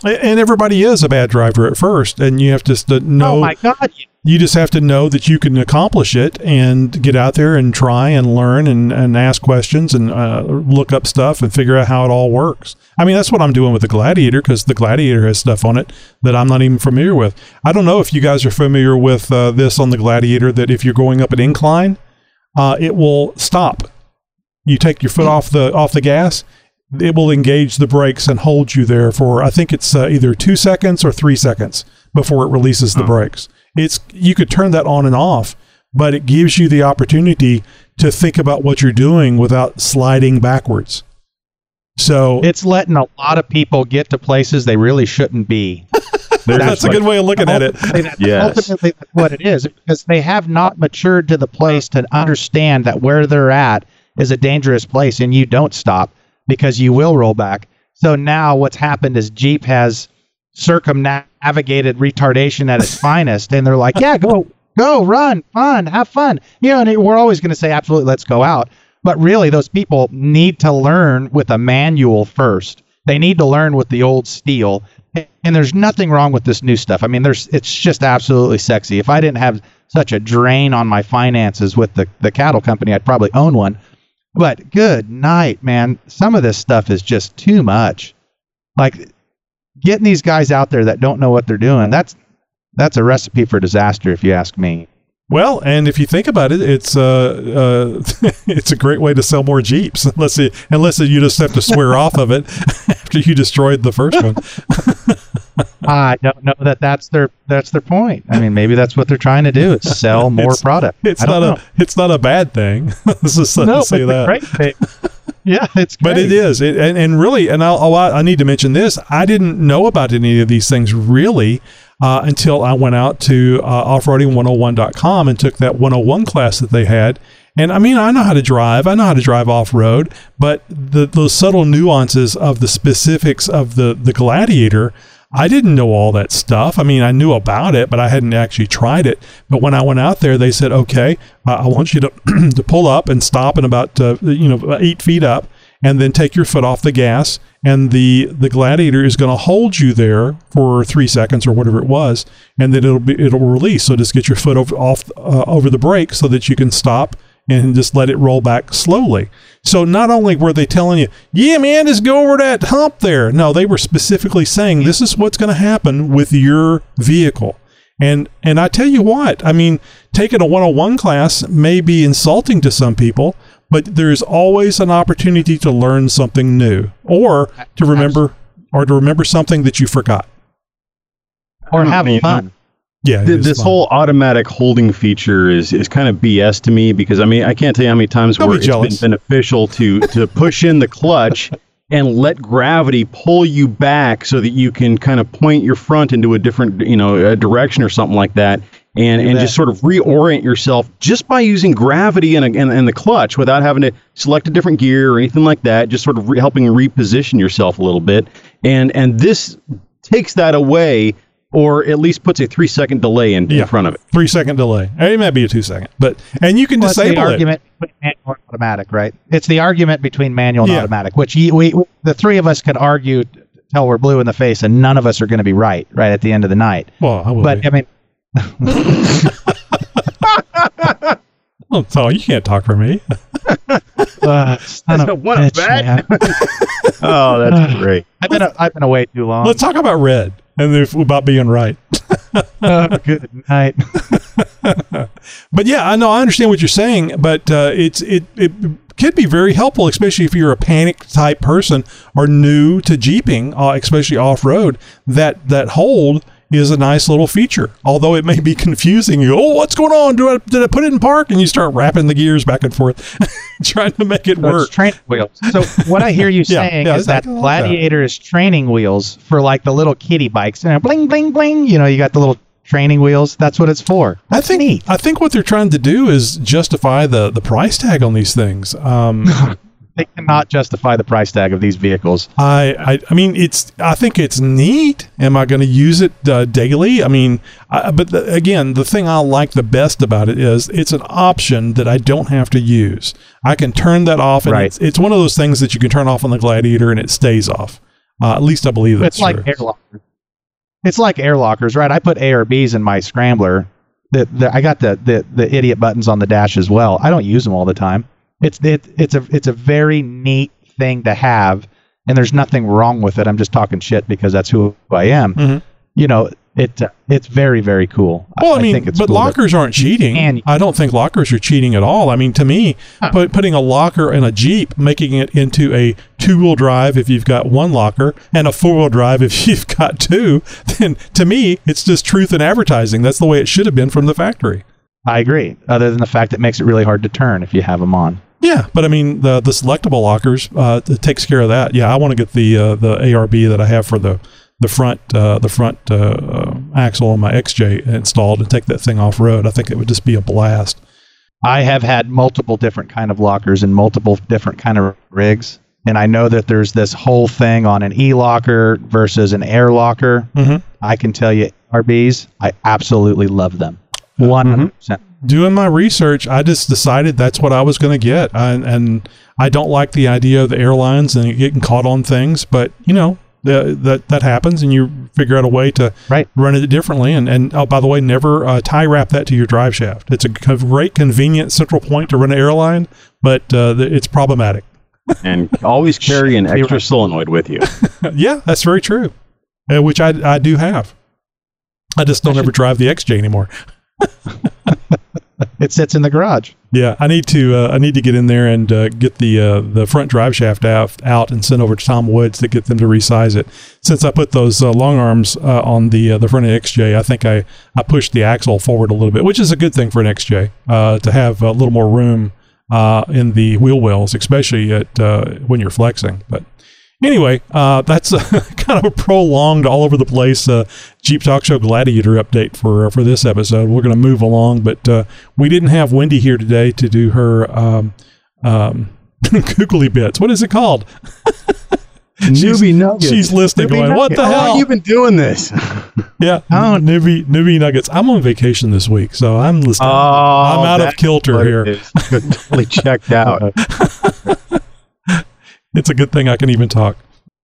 And everybody is a bad driver at first, and you have to st- know. Oh my God! You just have to know that you can accomplish it and get out there and try and learn and, and ask questions and uh, look up stuff and figure out how it all works. I mean, that's what I'm doing with the Gladiator because the Gladiator has stuff on it that I'm not even familiar with. I don't know if you guys are familiar with uh, this on the Gladiator that if you're going up an incline, uh, it will stop. You take your foot off the off the gas, it will engage the brakes and hold you there for I think it's uh, either two seconds or three seconds before it releases the brakes. It's you could turn that on and off, but it gives you the opportunity to think about what you're doing without sliding backwards. So It's letting a lot of people get to places they really shouldn't be. that's a good way of looking at it. Ultimately, that's- Yes. Ultimately, that's what it is because they have not matured to the place to understand that where they're at is a dangerous place and you don't stop because you will roll back. So now what's happened is Jeep has circumnavigated retardation at its finest and they're like, yeah, go, go, run, fun, have fun. You know, and we're always going to say, absolutely, let's go out. But really, those people need to learn with a manual first. They need to learn with the old steel. And there's nothing wrong with this new stuff. I mean, there's it's just absolutely sexy. If I didn't have such a drain on my finances with the, the cattle company, I'd probably own one. But good night, man. Some of this stuff is just too much. Like getting these guys out there that don't know what they're doing, that's that's a recipe for disaster if you ask me. Well, and if you think about it, it's uh, uh, it's a great way to sell more Jeeps, unless it, unless you just have to swear off of it after you destroyed the first one. I don't know that that's their that's their point. I mean, maybe that's what they're trying to do is sell more It's- product. It's not don't a it's not a bad thing. Let's just know. no, say it's a that. great thing. Yeah, it's great. But it is, it, and, and really, and I'll, I'll, I need to mention this. I didn't know about any of these things really uh, until I went out to uh, offroading101.com and took that 101 class that they had. And I mean, I know how to drive. I know how to drive off road, but the those subtle nuances of the specifics of the the Gladiator. I didn't know all that stuff. I mean, I knew about it, but I hadn't actually tried it. But when I went out there, they said, "Okay, uh, I want you to to pull up and stop in about uh, you know eight feet up, and then take your foot off the gas, and the the Gladiator is going to hold you there for three seconds or whatever it was, and then it'll be it'll release. So just get your foot over off uh, over the brake so that you can stop and just let it roll back slowly. So not only were they telling you, yeah, man, just go over that hump there. No, they were specifically saying this is what's going to happen with your vehicle. And and I tell you what, I mean, taking a 101 class may be insulting to some people, but there's always an opportunity to learn something new or to remember or to remember something that you forgot. or have Yeah. fun. Yeah, Th- this fun. whole automatic holding feature is, is kind of BS to me because I mean I can't tell you how many times Don't where be it's been beneficial to to push in the clutch and let gravity pull you back so that you can kind of point your front into a different you know a direction or something like that and and just sort of reorient yourself just by using gravity and, and and the clutch without having to select a different gear or anything like that just sort of re- helping reposition yourself a little bit. And and this takes that away or at least puts a three second delay in, in front of it. Three second delay. It might be a two second, but and you can Well, it's the disable it. argument between manual and automatic, right? It's the argument between manual and Yeah. automatic, which you, we, the three of us could argue till we're blue in the face, and none of us are going to be right, right at the end of the night. Well, I will But be. I mean, Oh, so you can't talk for me. uh, son of a What a bitch, bet. man. Oh, that's great. I've been I've been away too long. Let's talk about red and if, about being right. Oh, good night. But yeah, I know I understand what you're saying, but uh, it's it it can be very helpful, especially if you're a panic type person or new to jeeping, uh, especially off road. That that hold is a nice little feature, although it may be confusing. You go, oh, what's going on? Do I did I put it in park? And you start wrapping the gears back and forth, trying to make it So work. training wheels. So what I hear you Yeah, saying yeah, is that like. Gladiator is training wheels for like the little kiddie bikes, and bling bling bling. You know, you got the little training wheels. That's what it's for. I think I think what they're trying to do is justify the the price tag on these things. Um, They cannot justify the price tag of these vehicles. I, I I mean it's I think it's neat. Am I going to use it uh, daily? I mean, I, but the, again, the thing I like the best about it is it's an option that I don't have to use. I can turn that off, and Right. it's, it's one of those things that you can turn off on the Gladiator and it stays off. Uh, at least I believe that's it's like true. air lockers. It's like air lockers, right? I put ARBs in my scrambler, the, the I got the, the the idiot buttons on the dash as well. I don't use them all the time. It's it, it's a it's a very neat thing to have, and there's nothing wrong with it. I'm just talking shit because that's who I am. Mhm. You know, it uh, it's very very cool. Well, I, mean, think it's but cool lockers aren't cheating. And- I don't think lockers are cheating at all. I mean, to me, put, putting a locker in a Jeep, making it into a two-wheel drive if you've got one locker and a four-wheel drive if you've got two, then to me, it's just truth in advertising. That's the way it should have been from the factory. I agree. Other than the fact it makes it really hard to turn if you have them on. Yeah, but I mean the the selectable lockers uh, it takes care of that. Yeah, I want to get the uh, the ARB that I have for the the front uh, the front uh, uh, axle on my XJ installed and take that thing off road. I think it would just be a blast. I have had multiple different kind of lockers and multiple different kind of rigs, and I know that there's this whole thing on an e-locker versus an air locker. Mhm. I can tell you, RBs, I absolutely love them. One hundred percent. doing my research, I just decided that's what I was going to get. I, and I don't like the idea of the airlines and getting caught on things, but you know, the, that that happens, and you figure out a way to Right. run it differently. And and oh, by the way, never uh, tie wrap that to your drive shaft. It's a great, convenient central point to run an airline, but uh, the, it's problematic. and always carry an extra solenoid with you. yeah, that's very true. Uh, which I I do have. I just don't ever drive the XJ anymore. It sits in the garage. Yeah, I need to uh, I need to get in there and uh, get the uh, the front drive shaft out, out and send over to Tom Woods to get them to resize it. Since I put those uh, long arms uh, on the uh, the front of the XJ, I think I I pushed the axle forward a little bit, which is a good thing for an XJ to have a little more room in the wheel wells, especially at when you're flexing. But anyway, uh, that's uh, kind of a prolonged, all over the place uh, Jeep Talk Show Gladiator update for uh, for this episode. We're going to move along, but uh, we didn't have Wendy here today to do her um, um, googly bits. What is it called? she's, Newbie nuggets. She's listening, Newbie going, "What the nuggets. How hell?" long you been doing this? yeah, newbie newbie nuggets. I'm on vacation this week, so I'm listening. I'm out of kilter here. totally checked out. It's a good thing I can even talk.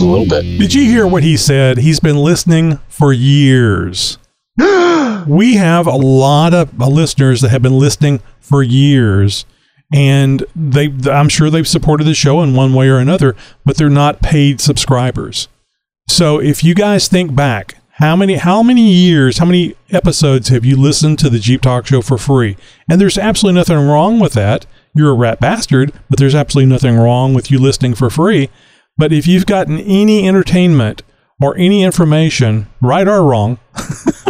a little bit? Did you hear what he said? He's been listening for years. we have a lot of uh, listeners that have been listening for years and they I'm sure they've supported the show in one way or another, but they're not paid subscribers. So if you guys think back, how many how many years, how many episodes have you listened to the Jeep Talk show for free? And there's absolutely nothing wrong with that. You're a rat bastard, but there's absolutely nothing wrong with you listening for free. But if you've gotten any entertainment or any information, right or wrong,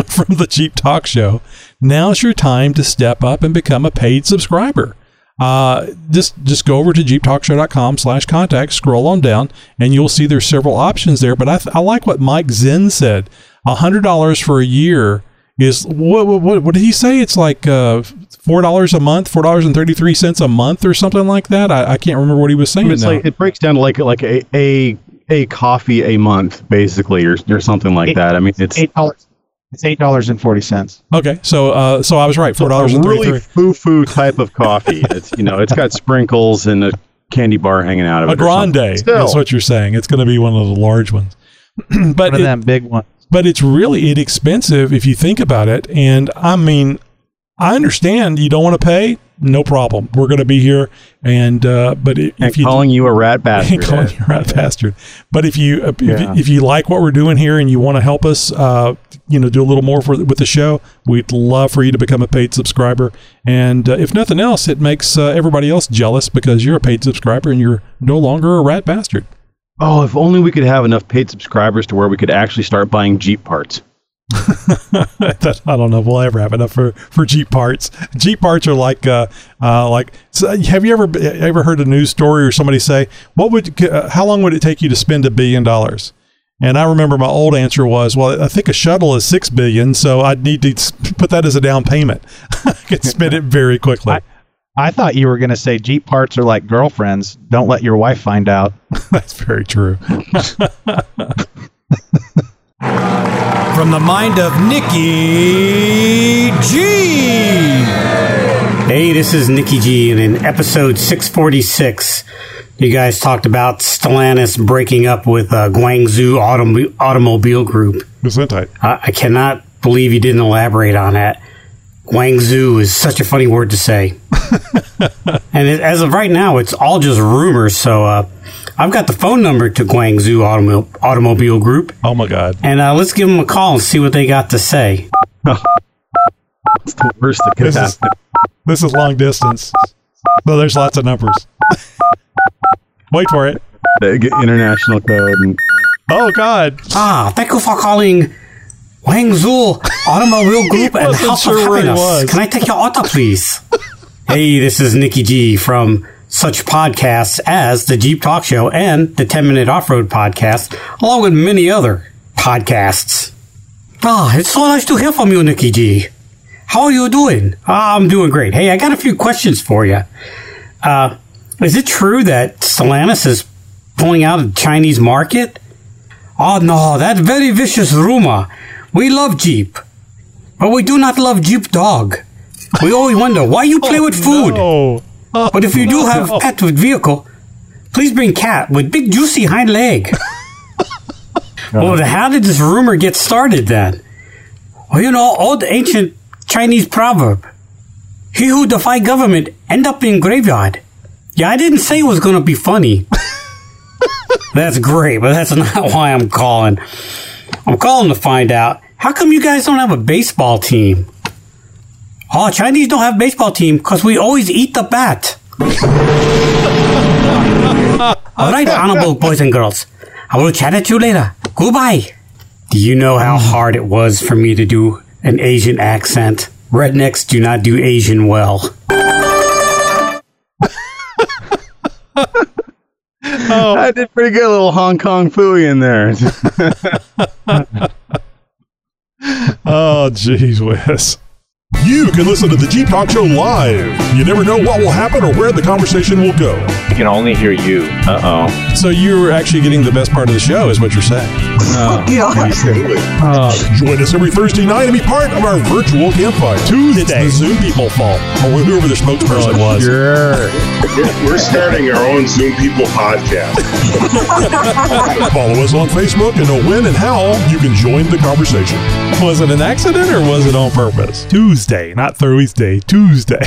from the Jeep Talk Show, now's your time to step up and become a paid subscriber. Uh, just just go over to jeeptalkshow.com slash contact, scroll on down, and you'll see there's several options there. But I, th- I like what Mike Zen said. $100 for a year is, what, what, what, what did he say? It's like uh, $4 a month, $4.33 a month or something like that. I, I can't remember what he was saying it's now. like it breaks down to like like a a, a coffee a month basically or, or something like Eight- that. I mean it's eight dollars. It's eight dollars and forty cents. Okay, so uh, so I was right. Four dollars a and really foo-foo type of coffee. It's you know it's got sprinkles and a candy bar hanging out of A it. A grande. That's what you're saying. It's going to be one of the large ones. but One of it- them big ones. But it's really inexpensive if you think about it. And I mean, I understand you don't want to pay. No problem. We're going to be here. And uh, but i- and if you calling you a rat bastard. calling you a rat bastard. But if you if, Yeah. you if you like what we're doing here and you want to help us, uh, you know, do a little more for with the show, we'd love for you to become a paid subscriber. And uh, if nothing else, it makes uh, everybody else jealous because you're a paid subscriber and you're no longer a rat bastard. Oh, if only we could have enough paid subscribers to where we could actually start buying Jeep parts. I don't know if we'll ever have enough for, for Jeep parts. Jeep parts are like uh, uh, like. So have you ever ever heard a news story or somebody say what would uh, how long would it take you to spend a billion dollars? And I remember my old answer was, well, I think a shuttle is six billion, so I'd need to put that as a down payment. I could spend it very quickly. I thought you were going to say Jeep parts are like girlfriends. Don't let your wife find out. That's very true. From the mind of Nikki G. Hey, this is Nikki G, and in episode 646, you guys talked about Stellantis breaking up with uh, Guangzhou Autom- Automobile Group. Gesundheit. I, I cannot believe you didn't elaborate on that. Guangzhou is such a funny word to say. and it, as of right now, it's all just rumors. So uh, I've got the phone number to Guangzhou Automo- Automobile Group. Oh my God! And uh, let's give them a call and see what they got to say. It's the worst that could This is, this is long distance. So there's lots of numbers. Wait for it. They get international code and Oh God! Ah, thank you for calling Guangzhou Automobile Group and House sure of Happiness. Can I take your auto, please? hey, this is Nikki G from such podcasts as the Jeep Talk Show and the 10 Minute Off Road Podcast, along with many other podcasts. Ah, it's so nice to hear from you, Nikki G. How are you doing? Ah, I'm doing great. Hey, I got a few questions for you. Uh, is it true that Stellantis is pulling out of the Chinese market? Oh no, that's very vicious rumor. We love Jeep, but we do not love Jeep dog. We always wonder why you play with oh, food. Oh, but if you do oh, have pet with vehicle, please bring cat with big juicy hind leg. well, how did this rumor get started then? Well, you know, old ancient Chinese proverb: "He who defy government end up in graveyard." Yeah, I didn't say it was going to be funny. That's great, but that's not why I'm calling. I'm calling to find out how come you guys don't have a baseball team? Oh, Chinese don't have a baseball team because we always eat the bat. All right, honorable boys and girls. I will chat at you later. Goodbye. Do you know how hard it was for me to do an Asian accent? Rednecks do not do Asian well. oh, I did pretty good, little Hong Kong Phooey in there. oh, jeez, Wes. You can listen to the Jeep Talk Show live. You never know what will happen or where the conversation will go. I can only hear you. Uh oh. So you're actually getting the best part of the show, is what you're saying. Absolutely. Join us every Thursday night and be part of our virtual campfire. Tuesday. It's the Zoom people fault. Or whoever the spokesperson was. Sure. We're starting our own Zoom People podcast. Follow us on Facebook and know when and how you can join the conversation. Was it an accident or was it on purpose? Tuesday, not Thursday. Tuesday.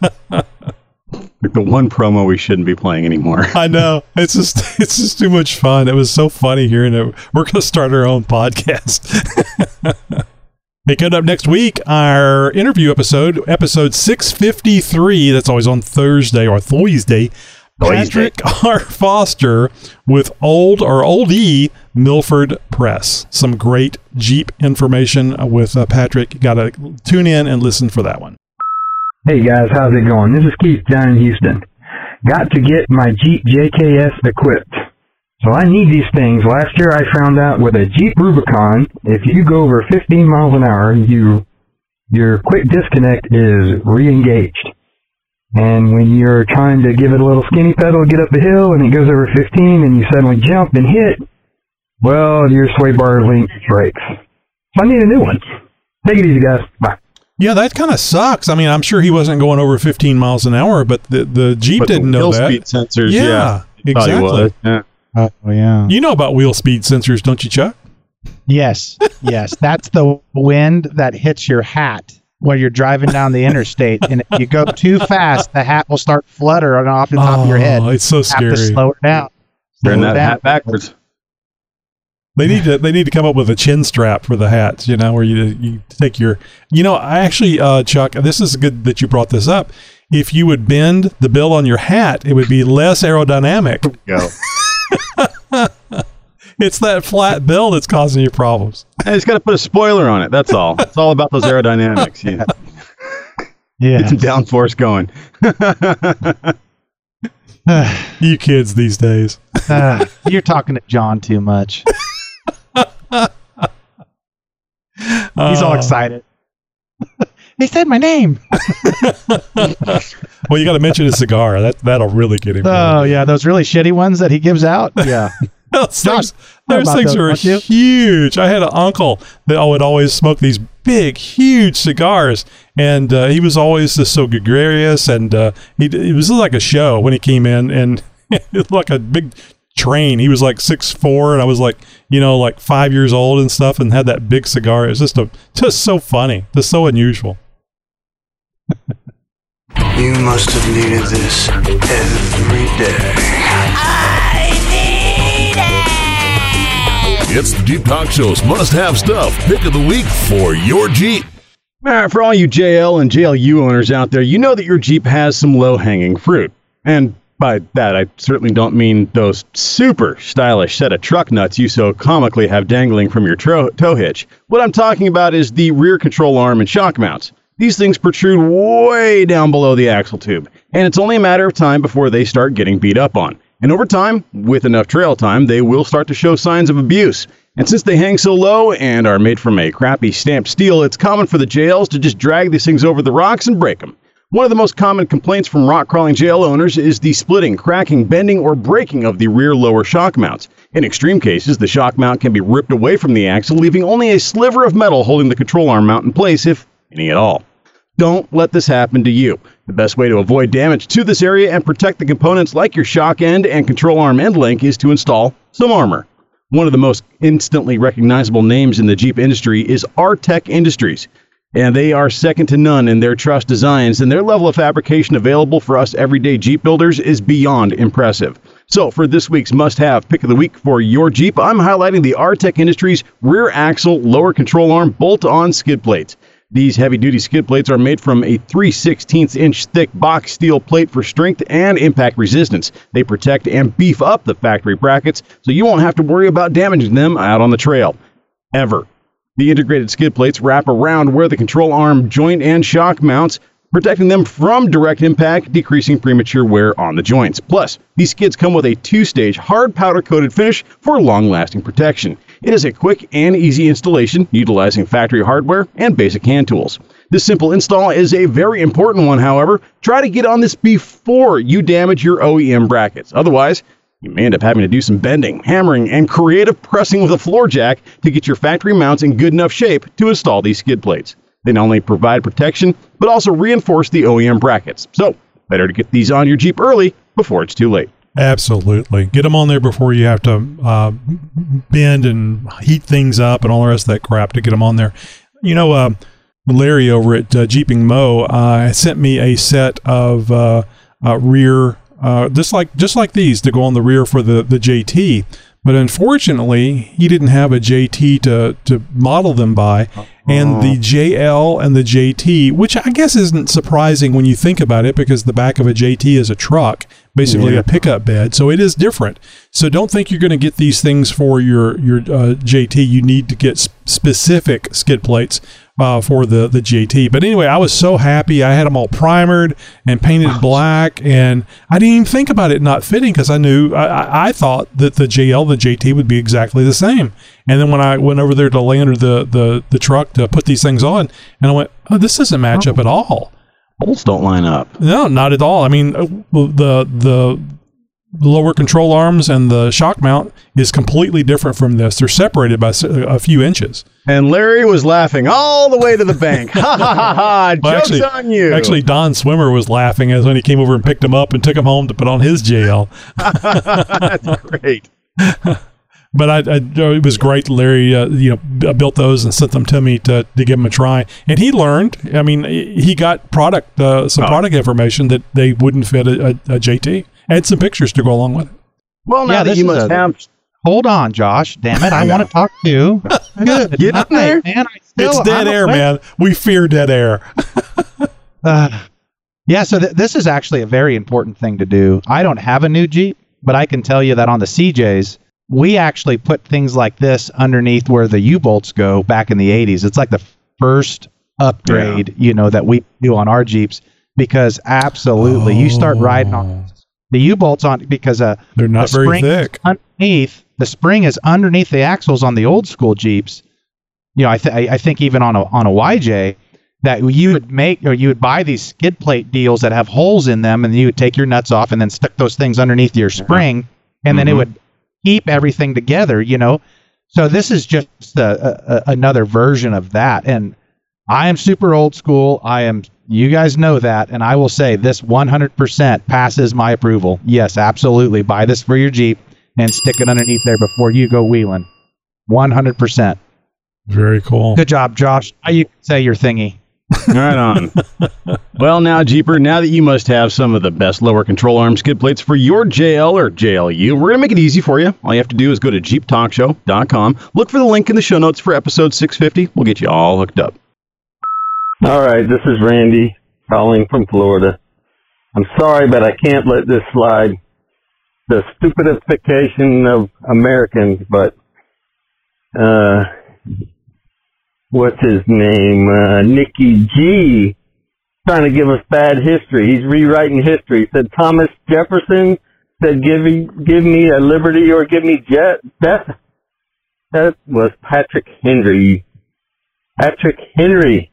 Like the one promo we shouldn't be playing anymore. I know. It's just it's just too much fun. It was so funny hearing it. We're gonna start our own podcast. hey, coming up next week, our interview episode, episode six fifty three. That's always on Thursday or Thursday. Patrick R. Foster with Old or Old E Milford Press. Some great Jeep information with uh, Patrick. Got to tune in and listen for that one. Hey guys, how's it going? This is Keith down in Houston. Got to get my Jeep JKS equipped. So I need these things. Last year I found out with a Jeep Rubicon, if you go over 15 miles an hour, you your quick disconnect is re-engaged. And when you're trying to give it a little skinny pedal get up the hill and it goes over 15 and you suddenly jump and hit, well, your sway bar link breaks. So I need a new one. Take it easy, guys. Bye. Yeah, that kind of sucks. I mean, I'm sure he wasn't going over 15 miles an hour, but the, the Jeep But didn't know wheel that. speed sensors, yeah, yeah, exactly. was, yeah. Uh, oh yeah. You know about wheel speed sensors, don't you, Chuck? Yes, yes. That's the wind that hits your hat when you're driving down the interstate, and if you go too fast, the hat will start fluttering off the top of your head. Oh, it's so Have scary. to slow it down. Turn Slow it that down. hat backwards. They need to they need to come up with a chin strap for the hats, you know, where you you take your you know, I actually uh Chuck, this is good that you brought this up. If you would bend the bill on your hat, it would be less aerodynamic. Go. It's that flat bill that's causing you problems. I just got to put a spoiler on it. That's all. It's all about those aerodynamics. Yeah. Yeah. Get some downforce going. you kids these days. Ah, you're talking to John too much. He's all Uh, excited. they said my name. well, you got to mention his cigar. That that'll really get him. Oh yeah, those really shitty ones that he gives out. Yeah. Those Josh, things, know those things those, are huge. I had an uncle that would always smoke these big, huge cigars, and uh, he was always just so gregarious, and uh, he it was like a show when he came in, and it was like a big train. He was like six four, and I was like, you know, like five years old and stuff, and had that big cigar. It was just a just so funny, just so unusual. You must have needed this every day. It's the Jeep Talk Show's must have stuff pick of the week for your Jeep. All right, for all you JL and JLU owners out there, you know that your Jeep has some low hanging fruit. And by that, I certainly don't mean those super stylish set of truck nuts you so comically have dangling from your tro- tow hitch. What I'm talking about is the rear control arm and shock mounts. These things protrude way down below the axle tube, and it's only a matter of time before they start getting beat up on. And over time, with enough trail time, they will start to show signs of abuse. And since they hang so low and are made from a crappy stamped steel, it's common for the JLs to just drag these things over the rocks and break them. One of the most common complaints from rock crawling JL owners is the splitting, cracking, bending, or breaking of the rear lower shock mounts. In extreme cases, the shock mount can be ripped away from the axle, leaving only a sliver of metal holding the control arm mount in place, if any at all. Don't let this happen to you. The best way to avoid damage to this area and protect the components like your shock end and control arm end link is to install some armor. One of the most instantly recognizable names in the Jeep industry is Artec Industries. And they are second to none in their truss designs, and their level of fabrication available for us everyday Jeep builders is beyond impressive. So, for this week's must have pick of the week for your Jeep, I'm highlighting the Artec Industries rear axle lower control arm bolt on skid plates. These heavy duty skid plates are made from a 3 16 inch thick box steel plate for strength and impact resistance. They protect and beef up the factory brackets so you won't have to worry about damaging them out on the trail. Ever. The integrated skid plates wrap around where the control arm joint and shock mounts, protecting them from direct impact, decreasing premature wear on the joints. Plus, these skids come with a two stage hard powder coated finish for long lasting protection. It is a quick and easy installation utilizing factory hardware and basic hand tools. This simple install is a very important one, however. Try to get on this before you damage your OEM brackets. Otherwise, you may end up having to do some bending, hammering, and creative pressing with a floor jack to get your factory mounts in good enough shape to install these skid plates. They not only provide protection, but also reinforce the OEM brackets. So, better to get these on your Jeep early before it's too late. Absolutely. Get them on there before you have to uh, bend and heat things up and all the rest of that crap to get them on there. You know, uh, Larry over at uh, Jeeping Mo uh, sent me a set of uh, uh, rear, uh, just like just like these to go on the rear for the the JT. But unfortunately, he didn't have a JT to to model them by, and the JL and the JT, which I guess isn't surprising when you think about it, because the back of a JT is a truck, basically Yeah. a pickup bed, so it is different. So don't think you're going to get these things for your your uh, JT. You need to get s- specific skid plates uh, for the the JT. But anyway, I was so happy. I had them all primered and painted black, and I didn't even think about it not fitting because I knew I, I, thought that the JL the JT would be exactly the same. And then when I went over there to lay under the the the truck to put these things on, and I went, oh, this doesn't match up at all. Bolts don't line up. No, not at all. I mean, uh, the the lower control arms and the shock mount is completely different from this. They're separated by a few inches. And Larry was laughing all the way to the bank. ha ha ha ha! Well, Joke's actually, on you. actually, Don Swimmer was laughing as when he came over and picked him up and took him home to put on his JL. That's great. But I, I, it was great. Larry, uh, you know, built those and sent them to me to, to give him a try, and he learned. I mean, he got product uh, some Oh. product information that they wouldn't fit a, a, a JT. and some pictures to go along with it. Well, now Yeah, that you must a- have. Hold on, Josh. Damn it. I want to talk to you. Good. Get up there. man. I still, it's dead I'm air, awake. man. We fear dead air. Uh, yeah, so th- this is actually a very important thing to do. I don't have a new Jeep, but I can tell you that on the CJs, we actually put things like this underneath where the U bolts go back in the 80s. It's like the first upgrade, you know, that we do on our Jeeps because absolutely, you start riding on the U bolts on because uh, They're not the very thick. underneath the spring is underneath the axles on the old school Jeeps. You know, I, th- I think even on a on a YJ that you would make or you would buy these skid plate deals that have holes in them, and you would take your nuts off and then stick those things underneath your spring, and then it Mhm. would keep everything together. You know, so this is just a, a, another version of that, and I am super old school. I am. You guys know that, and I will say this 100% passes my approval. Yes, absolutely. Buy this for your Jeep and stick it underneath there before you go wheeling. 100%. Very cool. Good job, Josh. Now you can say your thingy. Right on. well, now, Jeeper, now that you must have some of the best lower control arm skid plates for your JL or JLU, we're going to make it easy for you. All you have to do is go to JeepTalkShow.com, look for the link in the show notes for episode 650. We'll get you all hooked up. All right, this is Randy calling from Florida. I'm sorry, but I can't let this slide. The stupidification of Americans, but uh, what's his name? Uh, Nicky G. Trying to give us bad history. He's rewriting history. He said Thomas Jefferson said, "Give me, give me a liberty or give me jet, death." That was Patrick Henry. Patrick Henry.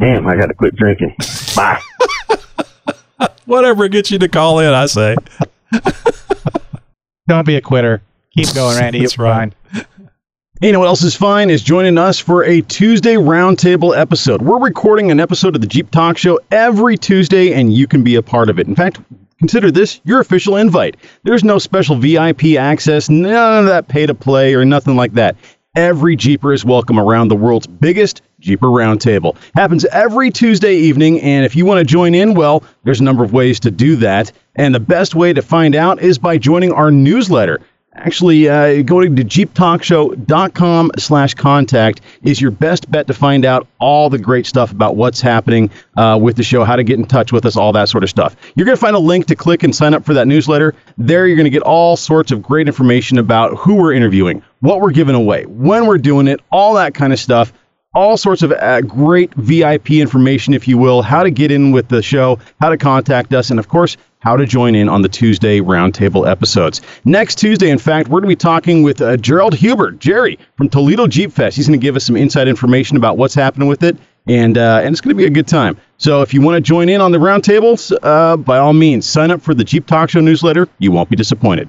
Damn, I gotta quit drinking. Bye. Whatever gets you to call in, I say. Don't be a quitter. Keep going, Randy. That's You're fine. Hey, you know what else is fine is joining us for a Tuesday roundtable episode. We're recording an episode of the Jeep Talk Show every Tuesday, and you can be a part of it. In fact, consider this your official invite. There's no special VIP access, none of that pay to play or nothing like that. Every Jeeper is welcome around the world's biggest Jeeper Roundtable. Happens every Tuesday evening, and if you want to join in, well, there's a number of ways to do that. And the best way to find out is by joining our newsletter. Actually, uh, going to jeeptalkshow.com slash contact is your best bet to find out all the great stuff about what's happening uh, with the show, how to get in touch with us, all that sort of stuff. You're going to find a link to click and sign up for that newsletter. There, you're going to get all sorts of great information about who we're interviewing, what we're giving away, when we're doing it, all that kind of stuff all sorts of uh, great VIP information, if you will, how to get in with the show, how to contact us, and of course, how to join in on the Tuesday roundtable episodes. Next Tuesday, in fact, we're going to be talking with uh, Gerald Hubert, Jerry from Toledo Jeep Fest. He's going to give us some inside information about what's happening with it, and uh, and it's going to be a good time. So if you want to join in on the roundtables, uh, by all means, sign up for the Jeep Talk Show newsletter. You won't be disappointed.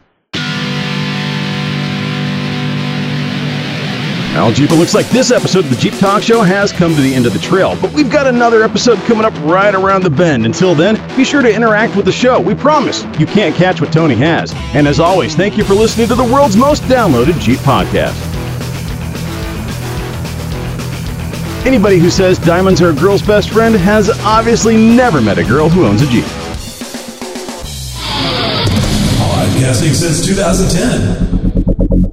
Well, Jeep, it looks like this episode of the Jeep Talk Show has come to the end of the trail, but we've got another episode coming up right around the bend. Until then, be sure to interact with the show. We promise you can't catch what Tony has. And as always, thank you for listening to the world's most downloaded Jeep podcast. Anybody who says diamonds are a girl's best friend has obviously never met a girl who owns a Jeep. Podcasting since 2010.